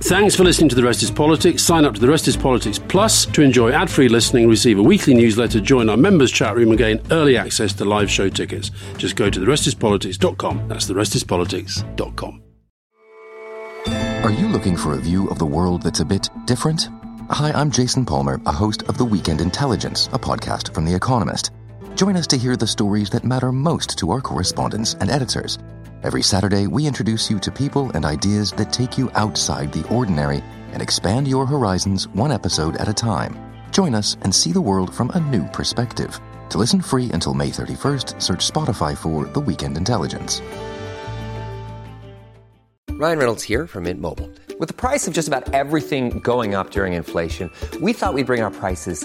Thanks for listening to The Rest is Politics. Sign up to The Rest is Politics Plus to enjoy ad free listening, receive a weekly newsletter, join our members' chat room, and gain early access to live show tickets. Just go to TheRestisPolitics.com. That's TheRestisPolitics.com. Are you looking for a view of the world that's a bit different? Hi, I'm Jason Palmer, a host of The Weekend Intelligence, a podcast from The Economist. Join us to hear the stories that matter most to our correspondents and editors. Every Saturday, we introduce you to people and ideas that take you outside the ordinary and expand your horizons one episode at a time. Join us and see the world from a new perspective. To listen free until May 31st, search Spotify for The Weekend Intelligence. Ryan Reynolds here from Mint Mobile. With the price of just about everything going up during inflation, we thought we'd bring our prices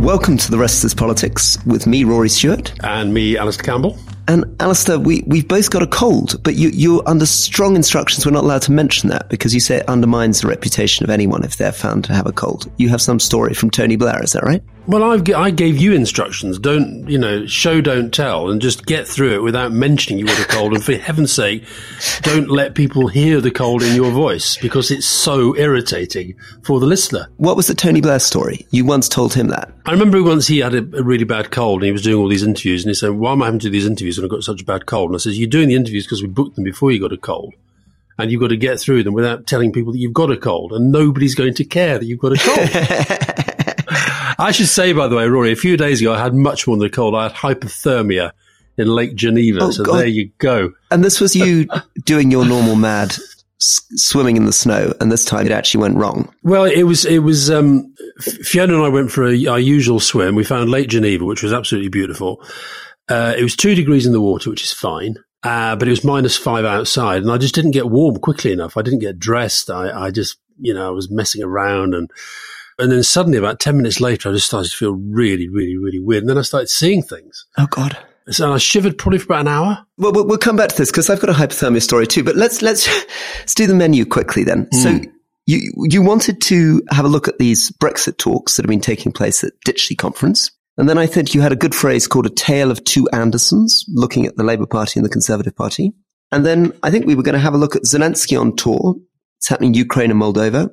Welcome to the Rest is Politics with me, Rory Stewart. And me, Alistair Campbell. And Alistair, we, we've both got a cold, but you, you're under strong instructions. We're not allowed to mention that because you say it undermines the reputation of anyone if they're found to have a cold. You have some story from Tony Blair, is that right? Well, I've, I gave you instructions. Don't, you know, show, don't tell, and just get through it without mentioning you got a cold. and for heaven's sake, don't let people hear the cold in your voice because it's so irritating for the listener. What was the Tony Blair story? You once told him that. I remember once he had a, a really bad cold and he was doing all these interviews and he said, why am I having to do these interviews when I've got such a bad cold? And I said, you're doing the interviews because we booked them before you got a cold. And you've got to get through them without telling people that you've got a cold and nobody's going to care that you've got a cold. I should say, by the way, Rory, a few days ago I had much more than a cold. I had hypothermia in Lake Geneva. Oh, so God. there you go. And this was you doing your normal mad s- swimming in the snow, and this time it actually went wrong. Well, it was it was um, Fiona and I went for a, our usual swim. We found Lake Geneva, which was absolutely beautiful. Uh, it was two degrees in the water, which is fine, uh, but it was minus five outside, and I just didn't get warm quickly enough. I didn't get dressed. I, I just you know I was messing around and. And then suddenly, about 10 minutes later, I just started to feel really, really, really weird. And then I started seeing things. Oh, God. So I shivered probably for about an hour. Well, we'll, we'll come back to this because I've got a hypothermia story too. But let's let's let's do the menu quickly then. So hmm. you you wanted to have a look at these Brexit talks that have been taking place at Ditchley Conference, and then I think you had a good phrase called "a tale of two Andersons," looking at the Labour Party and the Conservative Party. And then I think we were going to have a look at Zelensky on tour. It's happening in Ukraine and Moldova,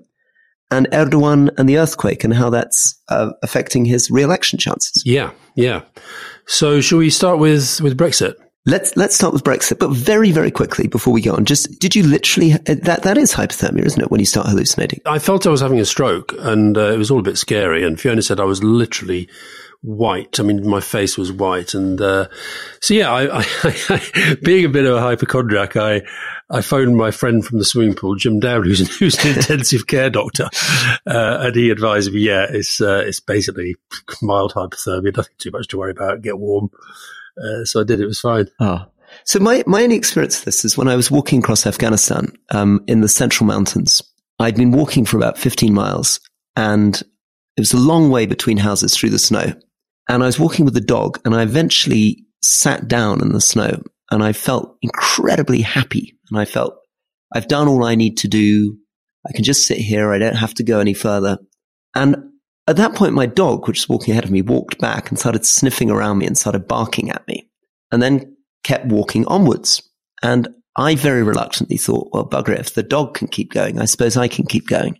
and Erdogan and the earthquake and how that's uh, affecting his re-election chances. Yeah, yeah. So shall we start with, with Brexit? Let's let's start with Brexit, but very very quickly before we go on. Just did you literally that that is hypothermia, isn't it? When you start hallucinating. I felt I was having a stroke and uh, it was all a bit scary. And Fiona said I was literally white. I mean, my face was white. And uh, so, yeah, I, I, being a bit of a hypochondriac, I, I phoned my friend from the swimming pool, Jim Dowd, who's, an- who's an intensive care doctor. Uh, and he advised me, yeah, it's, uh, it's basically mild hypothermia, nothing too much to worry about, get warm. Uh, so I did, it was fine. Ah. So my, my only experience of this is when I was walking across Afghanistan, um, in the central mountains. I'd been walking for about 15 miles and it was a long way between houses through the snow. And I was walking with the dog and I eventually sat down in the snow and I felt incredibly happy. And I felt I've done all I need to do. I can just sit here. I don't have to go any further. And at that point, my dog, which was walking ahead of me, walked back and started sniffing around me and started barking at me and then kept walking onwards. And I very reluctantly thought, well, bugger it. If the dog can keep going, I suppose I can keep going.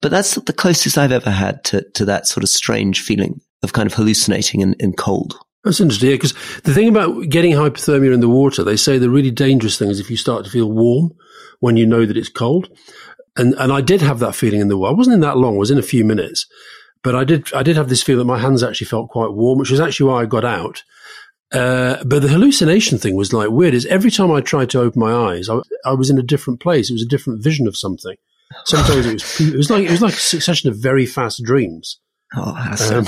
But that's the closest I've ever had to, to that sort of strange feeling of kind of hallucinating and, cold. That's interesting, yeah, because the thing about getting hypothermia in the water, they say the really dangerous thing is if you start to feel warm when you know that it's cold. And, and I did have that feeling in the water. I wasn't in that long, I was in a few minutes. But I did, I did have this feel that my hands actually felt quite warm, which was actually why I got out. Uh, but the hallucination thing was like weird. Is every time I tried to open my eyes, I, I was in a different place. It was a different vision of something. Sometimes it was, it was like, it was like a succession of very fast dreams. Oh, that's so,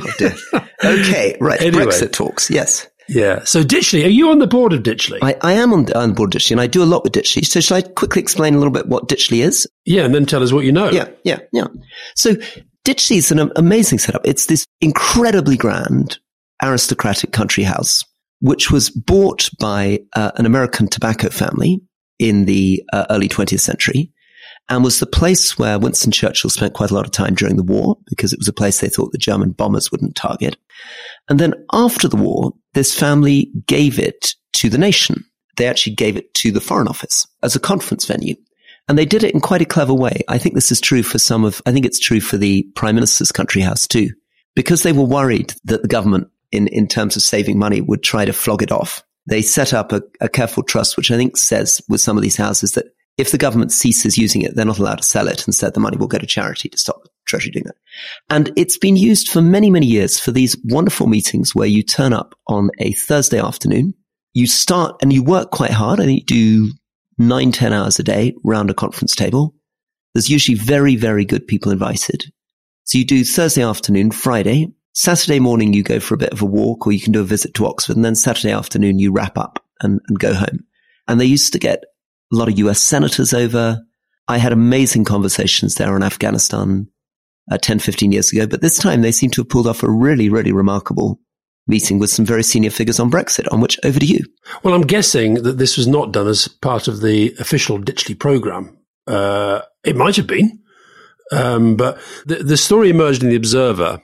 oh dear. Okay, right. Anyway. Brexit talks. Yes. Yeah. So Ditchley, are you on the board of Ditchley? I, I am on the, on the board of Ditchley and I do a lot with Ditchley. So shall I quickly explain a little bit what Ditchley is? yeah, and then tell us what you know. Yeah, yeah, yeah. So Ditchley is an amazing setup. It's this incredibly grand aristocratic country house, which was bought by uh, an American tobacco family in the uh, early 20th century and was the place where Winston Churchill spent quite a lot of time during the war because it was a place they thought the German bombers wouldn't target. And then after the war, this family gave it to the nation. They actually gave it to the Foreign Office as a conference venue. And they did it in quite a clever way. I think this is true for some of, I think it's true for the Prime Minister's country house too. Because they were worried that the government, in, in terms of saving money, would try to flog it off. They set up a, a careful trust, which I think says with some of these houses that if the government ceases using it, they're not allowed to sell it. Instead, the money will go to charity to stop the Treasury doing that. And it's been used for many, many years for these wonderful meetings where you turn up on a Thursday afternoon. You start and you work quite hard. I think you do nine, ten hours a day round a conference table. There's usually very, very good people invited. So you do Thursday afternoon, Friday, Saturday morning, you go for a bit of a walk or you can do a visit to Oxford. And then Saturday afternoon, you wrap up and, and go home. And they used to get a lot of US senators over. I had amazing conversations there on Afghanistan uh, 10, 15 years ago. But this time they seem to have pulled off a really, really remarkable meeting with some very senior figures on Brexit, on which over to you. Well, I'm guessing that this was not done as part of the official Ditchley program. Uh, it might have been, um, but the, the story emerged in the Observer,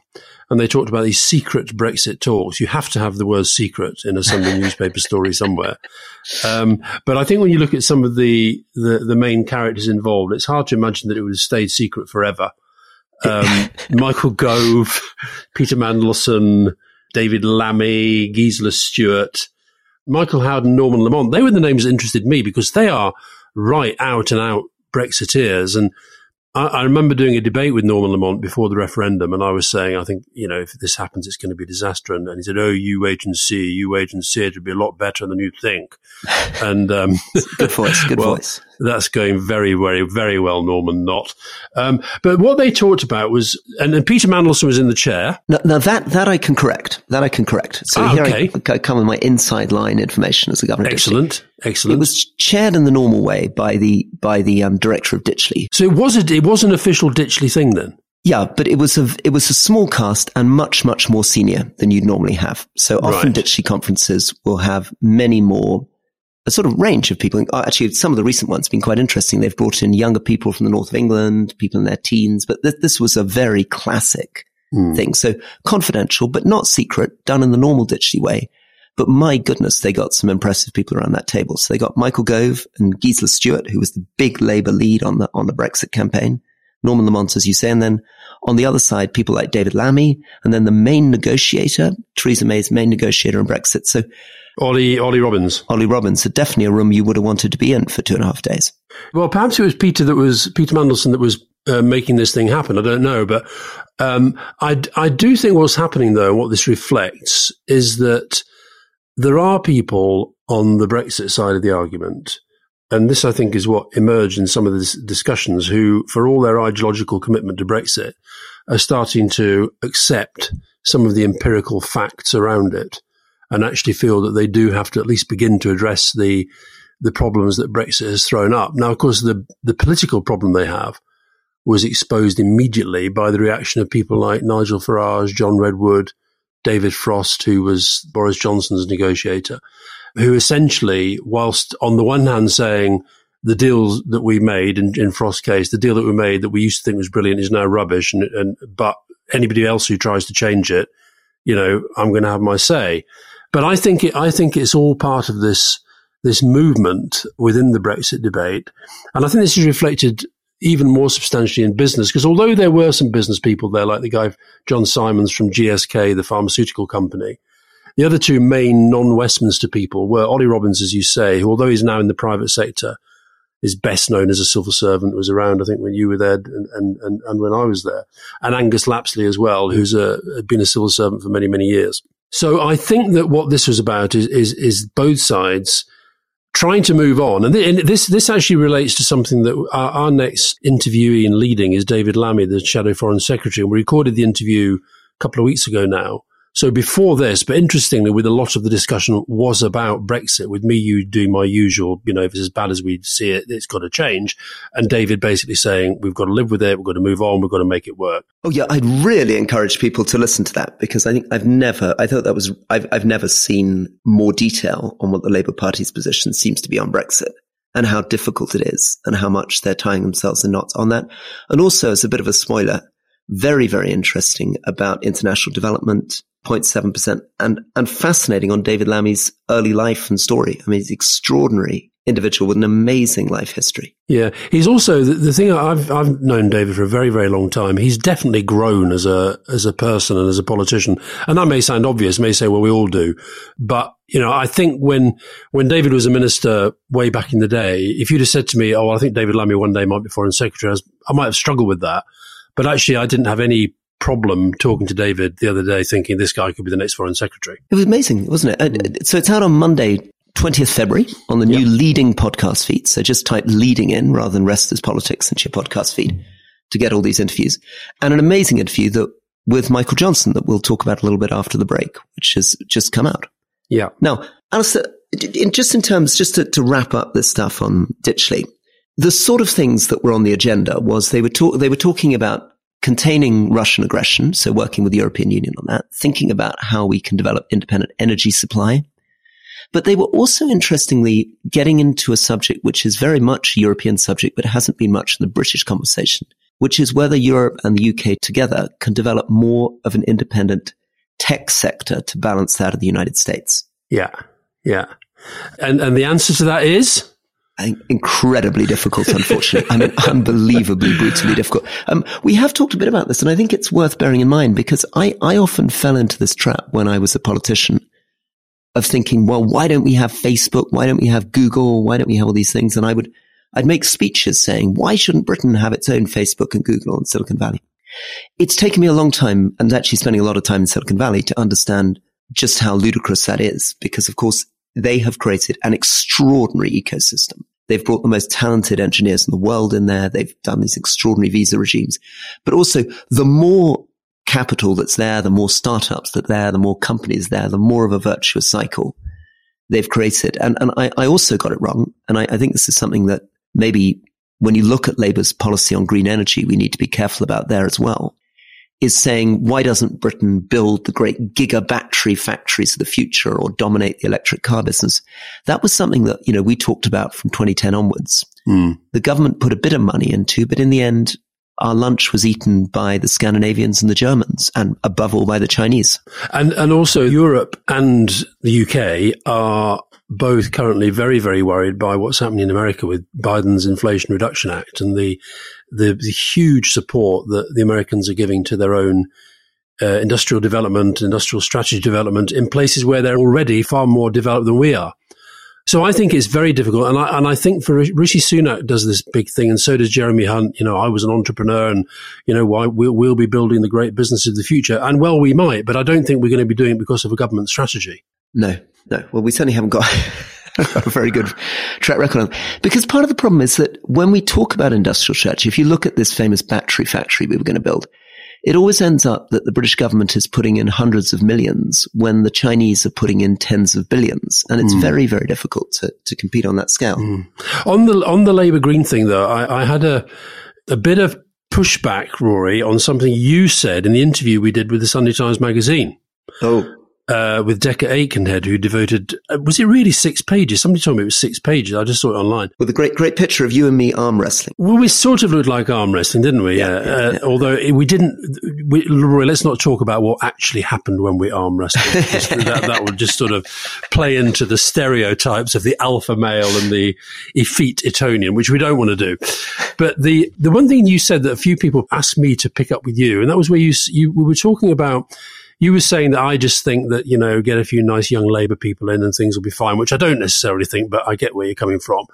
and they talked about these secret Brexit talks. You have to have the word "secret" in a Sunday newspaper story somewhere. Um, but I think when you look at some of the, the the main characters involved, it's hard to imagine that it would have stayed secret forever. Um, Michael Gove, Peter Mandelson, David Lammy, Gisela Stuart, Michael Howden, Norman Lamont. They were the names that interested me because they are right out and out Brexiteers. And I, I remember doing a debate with Norman Lamont before the referendum, and I was saying, I think, you know, if this happens, it's going to be a disaster. And, and he said, Oh, you wait and see, you wait and see, it'll be a lot better than you think. And um, Good voice, good well, voice. That's going very, very, very well, Norman. Not, um, but what they talked about was, and, and Peter Mandelson was in the chair. Now, now that that I can correct. That I can correct. So Ah, here okay. I, I come with my inside line information as governor. of Ditchley. Excellent, excellent. It was chaired in the normal way by the by the um, director of Ditchley. so it was a, it was an official Ditchley thing then. Yeah, but it was a it was a small cast and much much more senior than you'd normally have. So often Right. Ditchley conferences will have many more a sort of range of people. Uh, Actually, some of the recent ones have been quite interesting. They've brought in younger people from the north of England, people in their teens, but th- this was a very classic Hmm. thing. So confidential, but not secret, done in the normal Ditchley way. But my goodness, they got some impressive people around that table. So they got Michael Gove and Gisela Stuart, who was the big Labour lead on the, on the Brexit campaign. Norman Lamont, as you say. And then on the other side, people like David Lammy and then the main negotiator, Theresa May's main negotiator on Brexit. So Ollie Ollie Robbins. Ollie Robbins, so definitely a room you would have wanted to be in for two and a half days. Well, perhaps it was Peter that was Peter Mandelson that was uh, making this thing happen. I don't know, but um, I I do think what's happening though, what this reflects is that there are people on the Brexit side of the argument, and this I think is what emerged in some of the discussions. Who, for all their ideological commitment to Brexit, are starting to accept some of the empirical facts around it, and actually feel that they do have to at least begin to address the the problems that Brexit has thrown up. Now, of course, the the political problem they have was exposed immediately by the reaction of people like Nigel Farage, John Redwood, David Frost, who was Boris Johnson's negotiator, who essentially, whilst on the one hand saying the deals that we made in, in Frost's case, the deal that we made that we used to think was brilliant is now rubbish, and, and but anybody else who tries to change it, you know, I'm going to have my say. But I think it, I think it's all part of this this movement within the Brexit debate, and I think this is reflected even more substantially in business because although there were some business people there, like the guy John Simons from GSK, the pharmaceutical company, the other two main non-Westminster people were Ollie Robbins, as you say, who although he's now in the private sector, is best known as a civil servant. Was around, I think, when you were there and and, and, and when I was there, and Angus Lapsley as well, who's a, been a civil servant for many many years. So I think that what this was about is is, is both sides trying to move on. And, th- and this this actually relates to something that our, our next interviewee in leading is David Lammy, the Shadow Foreign Secretary. And we recorded the interview a couple of weeks ago now. So before this, but interestingly, with a lot of the discussion was about Brexit, with me, you doing my usual, you know, if it's as bad as we see it, it's got to change. And David basically saying, we've got to live with it. We've got to move on. We've got to make it work. Oh yeah. I'd really encourage people to listen to that because I think I've never, I thought that was, I've, I've never seen more detail on what the Labour Party's position seems to be on Brexit and how difficult it is and how much they're tying themselves in knots on that. And also as a bit of a spoiler, very, very interesting about international development, 0.7%, and, and fascinating on David Lammy's early life and story. I mean, he's extraordinary individual with an amazing life history. Yeah, he's also the, the, thing. I've I've known David for a very very long time. He's definitely grown as a as a person and as a politician. And that may sound obvious. May say, well, we all do, but you know, I think when when David was a minister way back in the day, if you'd have said to me, "Oh, I think David Lammy one day might be foreign secretary," I, was, I might have struggled with that. But actually, I didn't have any problem talking to David the other day, thinking this guy could be the next foreign secretary. It was amazing, wasn't it? Mm. So it's out on Monday, 20th February on the new yep. leading podcast feed. So just type leading in rather than rest as politics into your podcast feed to get all these interviews and an amazing interview that with Michael Johnson that we'll talk about a little bit after the break, which has just come out. Yeah. Now, Alistair, in, just in terms, just to, to wrap up this stuff on Ditchley, the sort of things that were on the agenda was they were talk, they were talking about containing Russian aggression. So working with the European Union on that, thinking about how we can develop independent energy supply. But they were also interestingly getting into a subject which is very much a European subject, but hasn't been much in the British conversation, which is whether Europe and the UK together can develop more of an independent tech sector to balance that of the United States. Yeah. Yeah. And, and the answer to that is? Incredibly difficult, unfortunately. I mean, unbelievably brutally difficult. Um, we have talked a bit about this and I think it's worth bearing in mind because I, I often fell into this trap when I was a politician of thinking, well, why don't we have Facebook? Why don't we have Google? Why don't we have all these things? And I would, I'd make speeches saying, why shouldn't Britain have its own Facebook and Google in Silicon Valley? It's taken me a long time and actually spending a lot of time in Silicon Valley to understand just how ludicrous that is because of course they have created an extraordinary ecosystem. They've brought the most talented engineers in the world in there. They've done these extraordinary visa regimes, but also the more capital that's there, the more startups that there, the more companies there, the more of a virtuous cycle they've created. And, and I, I also got it wrong. And I, I think this is something that maybe when you look at Labour's policy on green energy, we need to be careful about there as well is saying, why doesn't Britain build the great giga battery factories of the future or dominate the electric car business? That was something that, you know, we talked about from 2010 onwards. Mm. The government put a bit of money into, but in the end, our lunch was eaten by the Scandinavians and the Germans and above all by the Chinese. And, and also Europe and the UK are both currently very, very worried by what's happening in America with Biden's Inflation Reduction Act and the, the, the huge support that the Americans are giving to their own uh, industrial development, industrial strategy development in places where they're already far more developed than we are. So I think it's very difficult, and I and I think for Rishi Sunak does this big thing, and so does Jeremy Hunt. You know, I was an entrepreneur, and you know, why we'll, we'll be building the great business of the future, and well, we might, but I don't think we're going to be doing it because of a government strategy. No, no. Well, we certainly haven't got. a very good track record on. Because part of the problem is that when we talk about industrial strategy, if you look at this famous battery factory we were going to build, it always ends up that the British government is putting in hundreds of millions when the Chinese are putting in tens of billions. And it's mm. very, very difficult to, to compete on that scale. Mm. On the, on the Labour Green thing though, I, I had a, a bit of pushback, Rory, on something you said in the interview we did with the Sunday Times magazine. Oh uh, with Decca Aikenhead, who devoted, uh, was it really six pages? Somebody told me it was six pages. I just saw it online. With a great, great picture of you and me arm wrestling. Well, we sort of looked like arm wrestling, didn't we? Yeah. yeah, uh, yeah. Although we didn't, we, let's not talk about what actually happened when we arm wrestled. that, that would just sort of play into the stereotypes of the alpha male and the effete Etonian, which we don't want to do. But the, the one thing you said that a few people asked me to pick up with you, and that was where you, you we were talking about you were saying that I just think that, you know, get a few nice young Labour people in and things will be fine, which I don't necessarily think, but I get where you're coming from.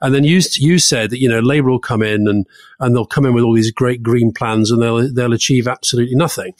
And then you, you said that, you know, Labour will come in and, and they'll come in with all these great green plans and they'll, they'll achieve absolutely nothing.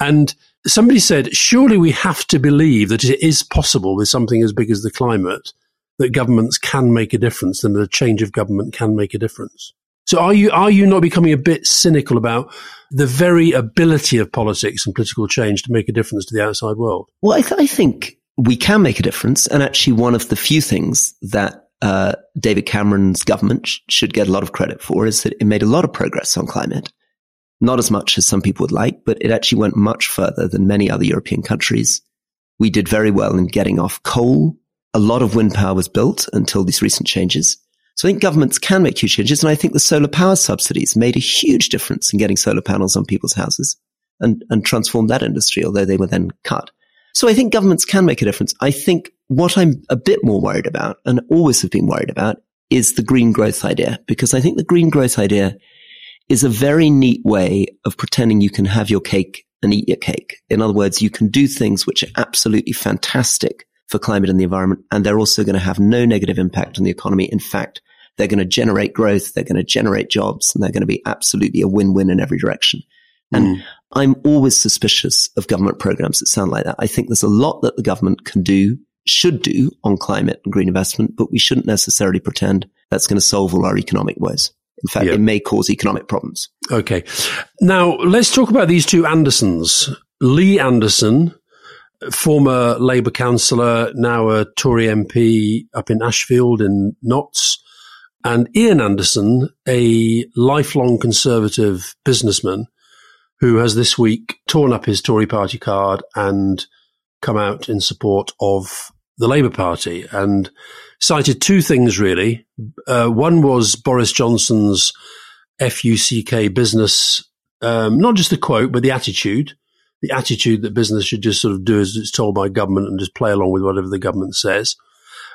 And somebody said, surely we have to believe that it is possible with something as big as the climate that governments can make a difference and that a change of government can make a difference. So are you are you not becoming a bit cynical about the very ability of politics and political change to make a difference to the outside world? Well, I, th- I think we can make a difference, and actually, one of the few things that uh, David Cameron's government sh- should get a lot of credit for is that it made a lot of progress on climate. Not as much as some people would like, but it actually went much further than many other European countries. We did very well in getting off coal. A lot of wind power was built until these recent changes. So I think governments can make huge changes. And I think the solar power subsidies made a huge difference in getting solar panels on people's houses and, and transformed that industry, although they were then cut. So I think governments can make a difference. I think what I'm a bit more worried about and always have been worried about is the green growth idea, because I think the green growth idea is a very neat way of pretending you can have your cake and eat your cake. In other words, you can do things which are absolutely fantastic for climate and the environment, and they're also going to have no negative impact on the economy. In fact, they're going to generate growth, they're going to generate jobs, and they're going to be absolutely a win-win in every direction. And mm. I'm always suspicious of government programs that sound like that. I think there's a lot that the government can do, should do on climate and green investment, but we shouldn't necessarily pretend that's going to solve all our economic woes. In fact, it may cause economic problems. Okay. Now, let's talk about these two Andersons. Lee Anderson, former Labour councillor, now a Tory MP up in Ashfield in Notts, and Ian Anderson, a lifelong Conservative businessman who has this week torn up his Tory party card and come out in support of the Labour Party and cited two things really. Uh, one was Boris Johnson's FUCK business, um, not just the quote, but the attitude, the attitude that business should just sort of do as it's told by government and just play along with whatever the government says.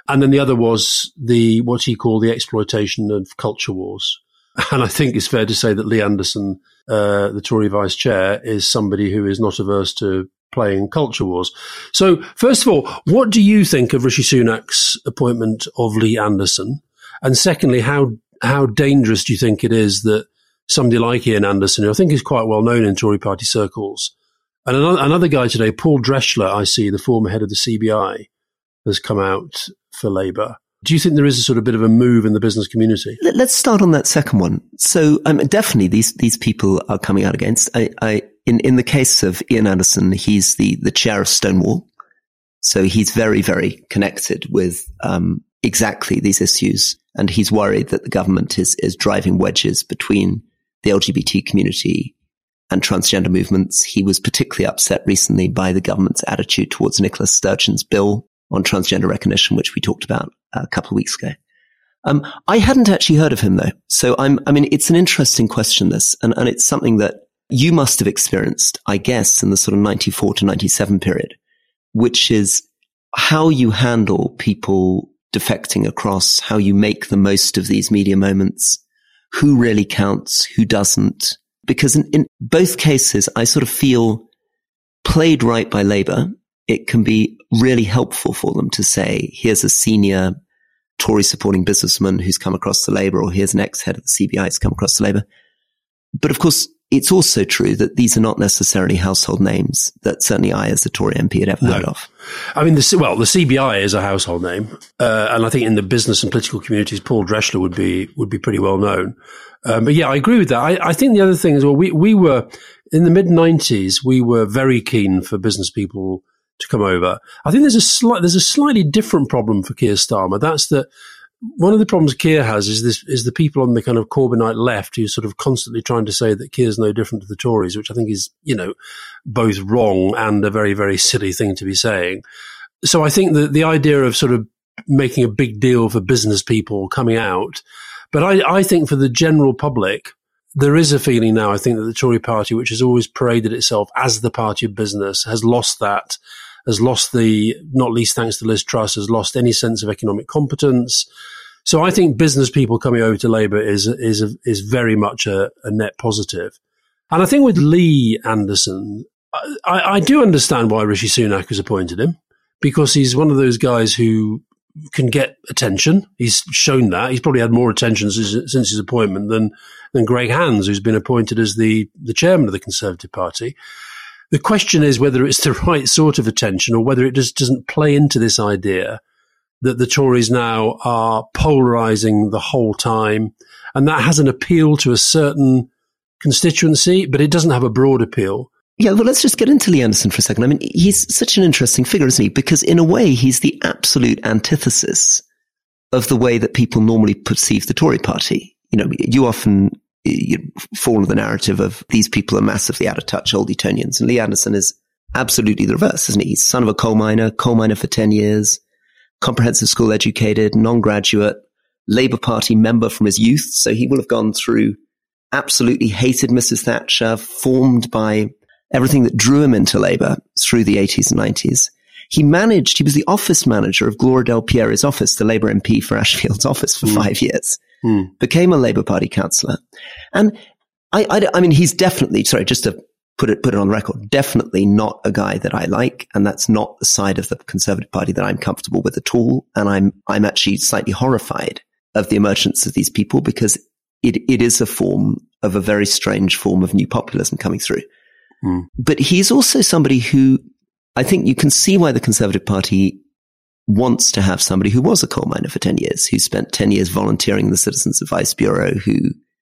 And then the other was the, what he called the exploitation of culture wars. And I think it's fair to say that Lee Anderson, uh, the Tory vice chair, is somebody who is not averse to playing culture wars. So, first of all, what do you think of Rishi Sunak's appointment of Lee Anderson? And secondly, how how dangerous do you think it is that somebody like Ian Anderson, who I think is quite well known in Tory party circles, and another, another guy today, Paul Drechsler, I see, the former head of the CBI, has come out for Labour. Do you think there is a sort of bit of a move in the business community? Let's start on that second one. So, um, definitely these these people are coming out against. I, I, in in the case of Ian Anderson, he's the the chair of Stonewall, so he's very very connected with um, exactly these issues, and he's worried that the government is is driving wedges between the LGBT community and transgender movements. He was particularly upset recently by the government's attitude towards Nicola Sturgeon's bill on transgender recognition, which we talked about a couple of weeks ago. Um, I hadn't actually heard of him though. So I'm, I mean, it's an interesting question, this, and, and it's something that you must have experienced, I guess, in the sort of 94 to 97 period, which is how you handle people defecting across, how you make the most of these media moments, who really counts, who doesn't. Because in, in both cases, I sort of feel played right by Labour it can be really helpful for them to say, here's a senior Tory supporting businessman who's come across the Labour, or here's an ex head of the CBI who's come across the Labour. But of course, it's also true that these are not necessarily household names that certainly I, as a Tory MP, had ever no. heard of. I mean, the, well, the CBI is a household name, uh, and I think in the business and political communities, Paul Drechsler would be would be pretty well known. Um, but yeah, I agree with that. I, I, think the other thing is, well, we we were in the mid '90s, we were very keen for business people to come over. I think there's a slight, there's a slightly different problem for Keir Starmer. That's that one of the problems Keir has is this is the people on the kind of Corbynite left who sort of constantly trying to say that Keir's no different to the Tories, which I think is you know both wrong and a very very silly thing to be saying. So I think that the idea of sort of making a big deal for business people coming out, but I, I think for the general public, there is a feeling now, I think, that the Tory party, which has always paraded itself as the party of business, has lost that has lost the, not least thanks to Liz Truss, has lost any sense of economic competence. So I think business people coming over to Labour is is is very much a, a, net positive. And I think with Lee Anderson, I, I, do understand why Rishi Sunak has appointed him because he's one of those guys who can get attention. He's shown that. He's probably had more attention since, since his appointment than than Greg Hands, who's been appointed as the the chairman of the Conservative Party. The question is whether it's the right sort of attention or whether it just doesn't play into this idea that the Tories now are polarizing the whole time. And that has an appeal to a certain constituency, but it doesn't have a broad appeal. Yeah, well, let's just get into Lee Anderson for a second. I mean, he's such an interesting figure, isn't he? Because in a way, he's the absolute antithesis of the way that people normally perceive the Tory party. You know, you often you fall the narrative of these people are massively out of touch, old Etonians. And Lee Anderson is absolutely the reverse, isn't he? He's son of a coal miner, coal miner for 10 years, comprehensive school educated, non-graduate, Labour Party member from his youth. So he will have gone through absolutely hated Mrs. Thatcher, formed by everything that drew him into Labour through the 80s and 90s. He managed, he was the office manager of Gloria De Piero's office, the Labour MP for Ashfield's office for mm. five years, mm. became a Labour Party councillor. And I, I, I mean, he's definitely, sorry, just to put it, put it on record, definitely not a guy that I like. And that's not the side of the Conservative Party that I'm comfortable with at all. And I'm, I'm actually slightly horrified of the emergence of these people because it, it is a form of a very strange form of new populism coming through. Mm. But he's also somebody who I think you can see why the Conservative Party wants to have somebody who was a coal miner for 10 years, who spent 10 years volunteering in the Citizens Advice Bureau, who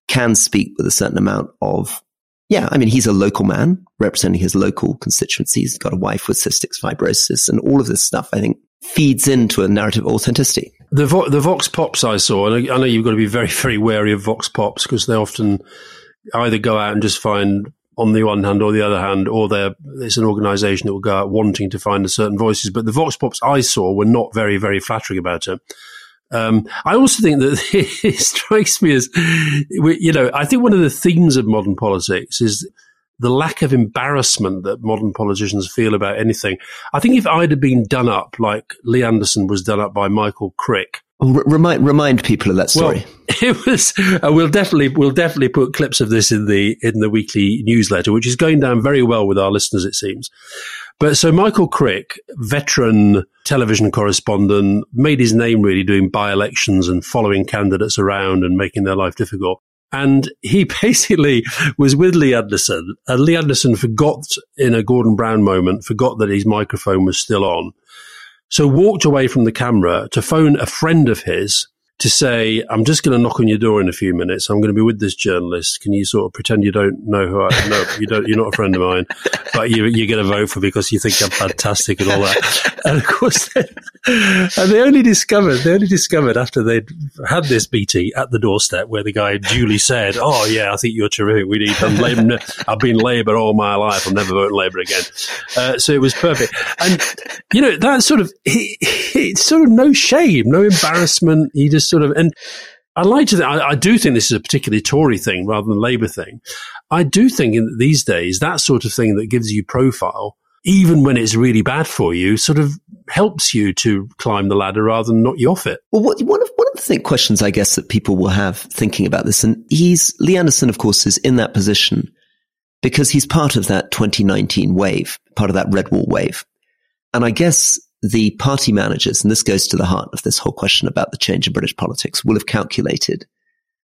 can speak with a certain amount of, yeah, I mean, he's a local man representing his local constituency. He's got a wife with cystic fibrosis and all of this stuff, I think, feeds into a narrative authenticity. The, vo- the Vox Pops I saw, and I know you've got to be very, very wary of Vox Pops because they often either go out and just find on the one hand or the other hand, or they're, it's an organization that will go out wanting to find a certain voices. But the Vox Pops I saw were not very, very flattering about it. Um, I also think that it strikes me as, you know, I think one of the themes of modern politics is the lack of embarrassment that modern politicians feel about anything. I think if I'd have been done up like Lee Anderson was done up by Michael Crick, R- remind remind people of that story. Well, it was. Uh, we'll definitely we'll definitely put clips of this in the in the weekly newsletter, which is going down very well with our listeners. It seems. But so Michael Crick, veteran television correspondent, made his name really doing by elections and following candidates around and making their life difficult. And he basically was with Lee Anderson, and Lee Anderson forgot in a Gordon Brown moment, forgot that his microphone was still on so walked away from the camera to phone a friend of his to say, I'm just going to knock on your door in a few minutes. I'm going to be with this journalist. Can you sort of pretend you don't know who I? No, you don't, you're not a friend of mine, but you, you're going to vote for because you think I'm fantastic and all that. And of course, they, and they only discovered, they only discovered after they'd had this meeting at the doorstep where the guy duly said, Oh yeah, I think you're terrific. We need, I'm Labour, I've been Labour all my life. I'm never voting Labour again. Uh, so it was perfect. And, you know, that sort of, it's sort of no shame, no embarrassment. He just sort of, and I like to think, I, I, do think this is a particularly Tory thing rather than Labour thing. I do think in these days, that sort of thing that gives you profile, even when it's really bad for you, sort of helps you to climb the ladder rather than knock you off it. Well, what, one of, one of the th- questions I guess that people will have thinking about this, and he's, Lee Anderson, of course, is in that position because he's part of that 2019 wave, part of that red wall wave. And I guess the party managers, and this goes to the heart of this whole question about the change in British politics, will have calculated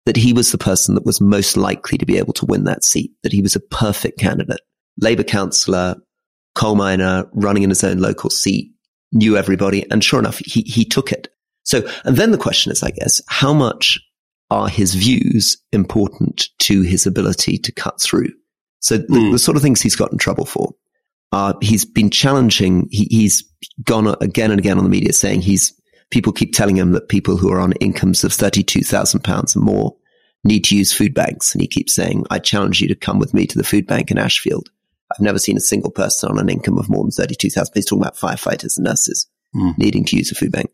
that he was the person that was most likely to be able to win that seat, that he was a perfect candidate. Labour councillor, coal miner, running in his own local seat, knew everybody, and sure enough, he, he took it. So, and then the question is, I guess, how much are his views important to his ability to cut through? So the, mm. the sort of things he's got in trouble for uh, he's been challenging. He, he's gone again and again on the media saying he's people keep telling him that people who are on incomes of thirty-two thousand pounds and more need to use food banks, and he keeps saying, "I challenge you to come with me to the food bank in Ashfield." I've never seen a single person on an income of more than thirty-two thousand. He's talking about firefighters and nurses mm. needing to use a food bank.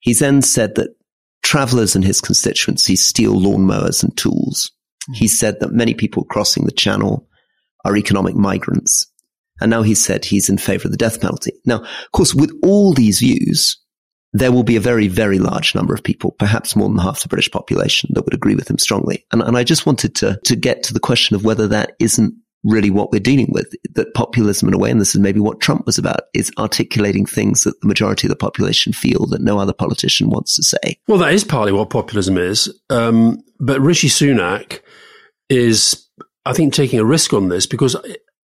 He then said that travellers in his constituency steal lawnmowers and tools. Mm. He said that many people crossing the channel are economic migrants and now he's said he's in favor of the death penalty. Now, of course, with all these views, there will be a very, very large number of people, perhaps more than half the British population, that would agree with him strongly. And, and I just wanted to, to get to the question of whether that isn't really what we're dealing with, that populism in a way, and this is maybe what Trump was about, is articulating things that the majority of the population feel that no other politician wants to say. Well, that is partly what populism is. Um, but Rishi Sunak is, I think, taking a risk on this because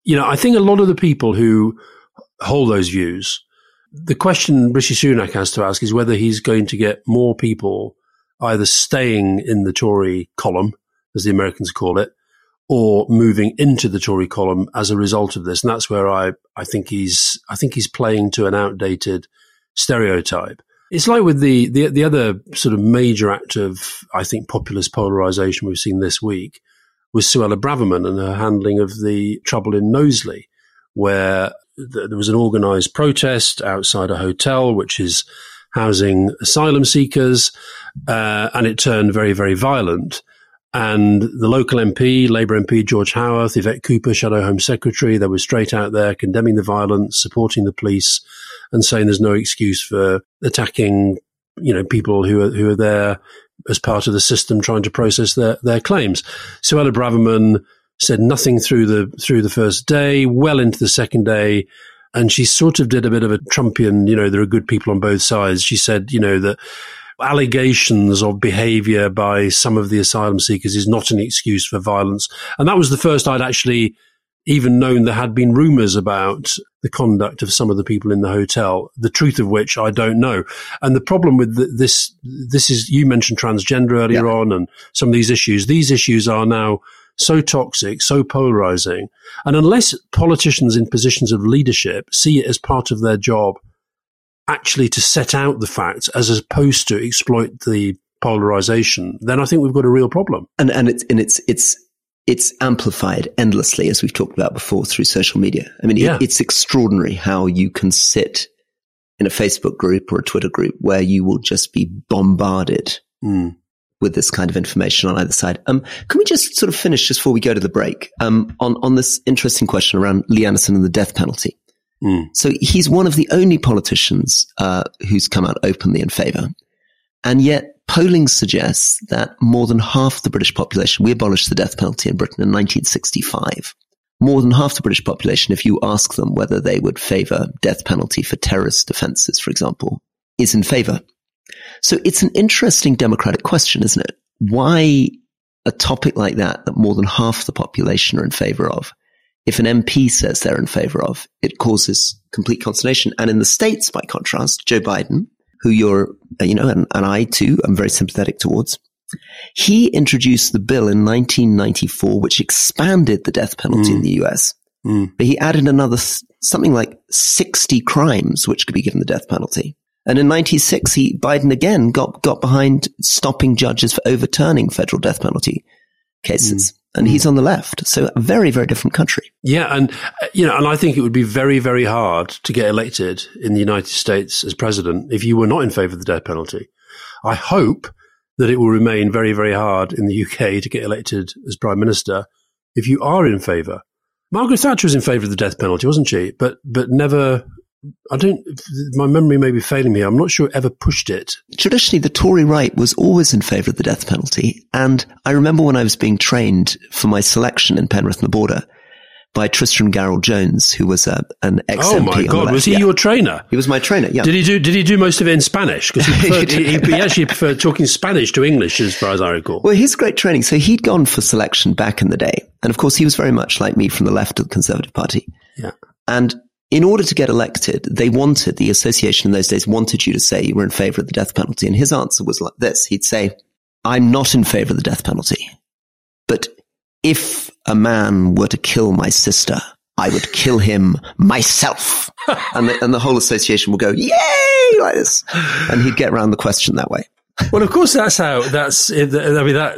you know, I think a lot of the people who hold those views the question Rishi Sunak has to ask is whether he's going to get more people either staying in the Tory column, as the Americans call it, or moving into the Tory column as a result of this. And that's where I, I think he's I think he's playing to an outdated stereotype. It's like with the, the the other sort of major act of I think populist polarization we've seen this week was Suella Braverman and her handling of the trouble in Knowsley, where th- there was an organised protest outside a hotel which is housing asylum seekers, uh, and it turned very very violent. And the local MP, Labour MP George Howarth, Yvette Cooper, Shadow Home Secretary, they were straight out there condemning the violence, supporting the police, and saying there's no excuse for attacking, you know, people who are who are there as part of the system trying to process their their claims. Suella Braverman said nothing through the through the first day, well into the second day, and she sort of did a bit of a Trumpian, you know, there are good people on both sides. She said, you know, that allegations of behavior by some of the asylum seekers is not an excuse for violence. And that was the first I'd actually even known there had been rumors about the conduct of some of the people in the hotel, the truth of which I don't know. And the problem with this, this is, you mentioned transgender earlier yeah. on and some of these issues. These issues are now so toxic, so polarizing. And unless politicians in positions of leadership see it as part of their job actually to set out the facts as opposed to exploit the polarization, then I think we've got a real problem. And and it's and it's it's it's amplified endlessly, as we've talked about before, through social media. I mean, yeah. it, it's extraordinary how you can sit in a Facebook group or a Twitter group where you will just be bombarded mm. with this kind of information on either side. Um, can we just sort of finish just before we go to the break um, on on this interesting question around Lee Anderson and the death penalty? Mm. So he's one of the only politicians uh, who's come out openly in favor. And yet polling suggests that more than half the British population, we abolished the death penalty in Britain in 1965. More than half the British population, if you ask them whether they would favor death penalty for terrorist offenses, for example, is in favor. So it's an interesting democratic question, isn't it? Why a topic like that, that more than half the population are in favor of, if an MP says they're in favor of, it causes complete consternation. And in the States, by contrast, Joe Biden, who you're, uh, you know, and, and I too, am very sympathetic towards, he introduced the bill in 1994, which expanded the death penalty mm. in the US. Mm. But he added another something like 60 crimes which could be given the death penalty. And in 96, he, Biden again got, got behind stopping judges for overturning federal death penalty cases. Mm and he's on the left. So a very, very different country. Yeah. And, uh, you know, and I think it would be very, very hard to get elected in the United States as president if you were not in favor of the death penalty. I hope that it will remain very, very hard in the UK to get elected as prime minister if you are in favor. Margaret Thatcher was in favor of the death penalty, wasn't she? But, but never I don't, my memory may be failing me. I'm not sure it ever pushed it. Traditionally, the Tory right was always in favour of the death penalty. And I remember when I was being trained for my selection in Penrith and the Border by Tristan Garel Jones, who was a, an ex Oh my God, was he yeah. your trainer? He was my trainer, yeah. Did he do, did he do most of it in Spanish? Because he, he, he, actually preferred talking Spanish to English, as far as I recall. Well, he's great training. So he'd gone for selection back in the day. And of course, he was very much like me from the left of the Conservative Party. Yeah. And in order to get elected, they wanted, the association in those days wanted you to say you were in favor of the death penalty. And his answer was like this. He'd say, I'm not in favor of the death penalty. But if a man were to kill my sister, I would kill him myself. and, the, and the whole association would go, yay, like this. And he'd get around the question that way well, of course, that's how. That's. I mean, that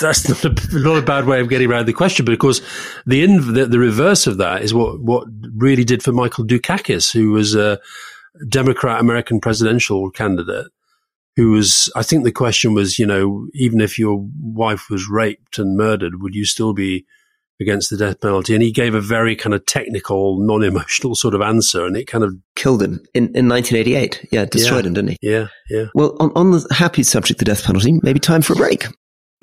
that's not a, not a bad way of getting around the question. But of course, the, in, the the reverse of that is what what really did for Michael Dukakis, who was a Democrat American presidential candidate. Who was? I think the question was, you know, even if your wife was raped and murdered, would you still be against the death penalty. And he gave a very kind of technical, non emotional sort of answer. And it kind of killed him in, in 1988. Yeah, destroyed yeah, him, didn't he? Yeah, yeah. Well, on, on the happy subject, the death penalty, maybe time for a break.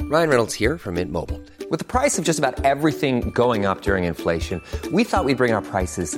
Ryan Reynolds here from Mint Mobile. With the price of just about everything going up during inflation, we thought we'd bring our prices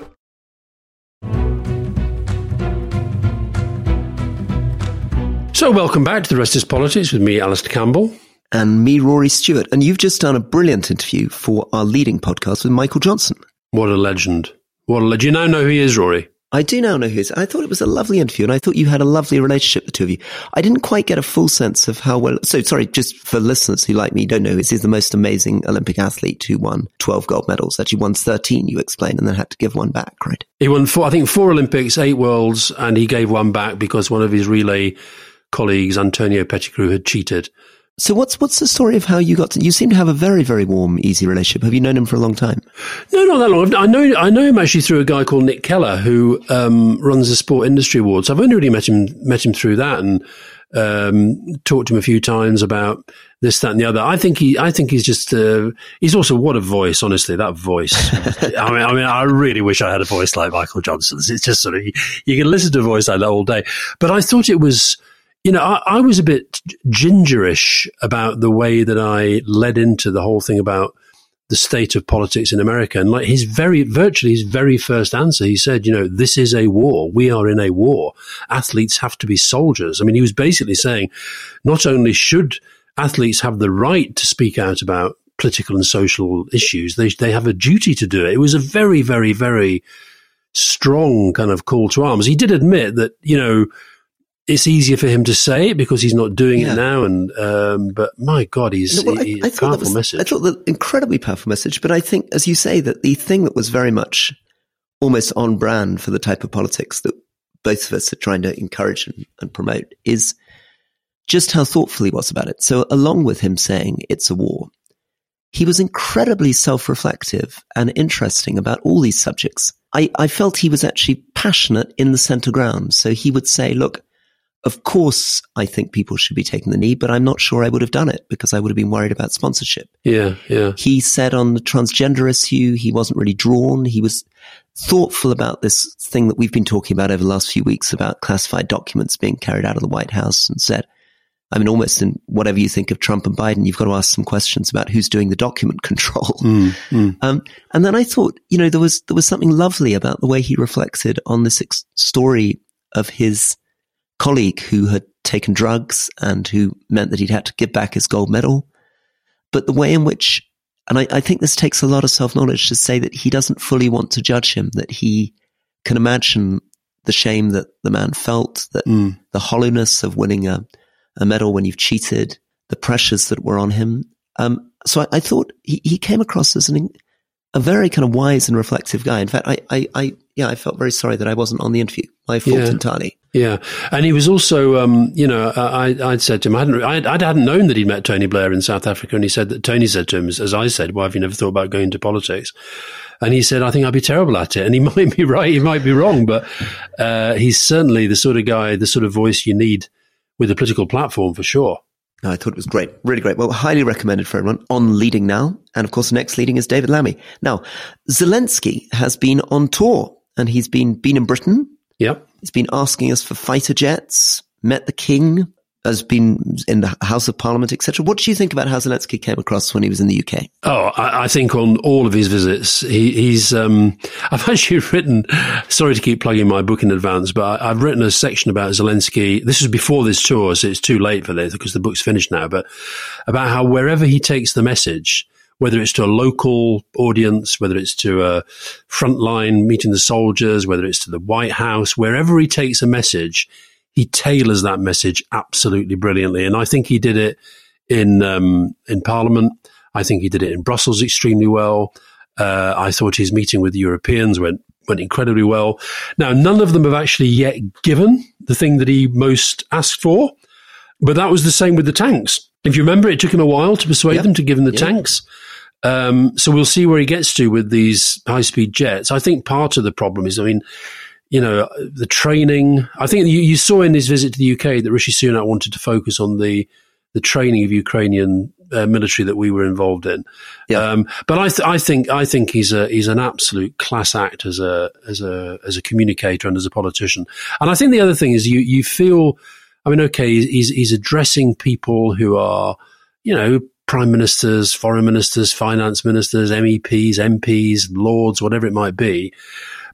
So, welcome back to The Rest is Politics with me, Alistair Campbell. And me, Rory Stewart. And you've just done a brilliant interview for our leading podcast with Michael Johnson. What a legend. What a legend. You now know who he is, Rory. I do now know who he is. I thought it was a lovely interview and I thought you had a lovely relationship, the two of you. I didn't quite get a full sense of how well, so sorry, just for listeners who like me don't know, he's the most amazing Olympic athlete who won 12 gold medals. Actually won 13, you explained, and then had to give one back, right? He won four, I think four Olympics, eight worlds, and he gave one back because one of his relay colleagues, Antonio Pettigrew, had cheated. So what's what's the story of how you got to? You seem to have a very very warm, easy relationship. Have you known him for a long time? No, not that long. I know I know him actually through a guy called Nick Keller who um, runs the Sport Industry Awards. I've only really met him met him through that and um, talked to him a few times about this, that, and the other. I think he I think he's just uh, he's also what a voice. Honestly, that voice. I mean, I mean, I really wish I had a voice like Michael Johnson's. It's just sort of you can listen to a voice like that all day. But I thought it was you know, I, I, was a bit gingerish about the way that I led into the whole thing about the state of politics in America. And like his very, virtually his very first answer, he said, you know, this is a war. We are in a war. Athletes have to be soldiers. I mean, he was basically saying not only should athletes have the right to speak out about political and social issues, they, they have a duty to do it. It was a very, very, very strong kind of call to arms. He did admit that, you know, it's easier for him to say it because he's not doing yeah. it now. And um, but my God, he's, well, he's I, I powerful was, message. I thought that incredibly powerful message. But I think, as you say, that the thing that was very much almost on brand for the type of politics that both of us are trying to encourage and, and promote is just how thoughtful he was about it. So, along with him saying it's a war, he was incredibly self-reflective and interesting about all these subjects. I, I felt he was actually passionate in the center ground. So he would say, look, of course, I think people should be taking the knee, but I'm not sure I would have done it because I would have been worried about sponsorship. Yeah, yeah. He said on the transgender issue, he wasn't really drawn. He was thoughtful about this thing that we've been talking about over the last few weeks about classified documents being carried out of the White House and said, I mean, almost in whatever you think of Trump and Biden, you've got to ask some questions about who's doing the document control. Mm, mm. Um, and then I thought, you know, there was, there was something lovely about the way he reflected on this ex- story of his colleague who had taken drugs and who meant that he'd had to give back his gold medal. But the way in which, and I, I think this takes a lot of self knowledge to say that he doesn't fully want to judge him, that he can imagine the shame that the man felt, that mm. the hollowness of winning a, a medal when you've cheated, the pressures that were on him. Um, so I, I, thought he, he came across as an, a very kind of wise and reflective guy. In fact, I, I, I yeah, I felt very sorry that I wasn't on the interview. My fault yeah. entirely. Yeah, and he was also, um, you know, I, I'd said to him, I hadn't, I, I hadn't known that he'd met Tony Blair in South Africa, and he said that Tony said to him, as I said, "Why have you never thought about going into politics?" And he said, "I think I'd be terrible at it." And he might be right, he might be wrong, but uh, he's certainly the sort of guy, the sort of voice you need with a political platform for sure. I thought it was great, really great. Well, highly recommended for everyone on Leading Now. And of course, the next leading is David Lammy. Now, Zelensky has been on tour and he's been, been in Britain. Yep. He's been asking us for fighter jets, met the king, has been in the House of Parliament, etc. What do you think about how Zelensky came across when he was in the UK? Oh, I, I think on all of his visits, he, he's. Um, I've actually written. Sorry to keep plugging my book in advance, but I, have written a section about Zelensky. This was before this tour, so it's too late for this because the book's finished now. But about how wherever he takes the message, whether it's to a local audience, whether it's to a frontline meeting the soldiers, whether it's to the White House, wherever he takes a message he tailors that message absolutely brilliantly. And I think he did it in um, in Parliament. I think he did it in Brussels extremely well. Uh, I thought his meeting with the Europeans went went incredibly well. Now, none of them have actually yet given the thing that he most asked for, but that was the same with the tanks. If you remember, it took him a while to persuade yep. them to give him the yep. tanks. Um, so we'll see where he gets to with these high speed jets. I think part of the problem is, I mean, you know, the training. I think you, you saw in his visit to the UK that Rishi Sunak wanted to focus on the the training of Ukrainian uh, military that we were involved in. Yeah. Um, but I, th- I think I think he's a he's an absolute class act as a as a as a communicator and as a politician. And I think the other thing is you you feel. I mean, okay, he's he's addressing people who are, you know, prime ministers, foreign ministers, finance ministers, MEPs, MPs, lords, whatever it might be.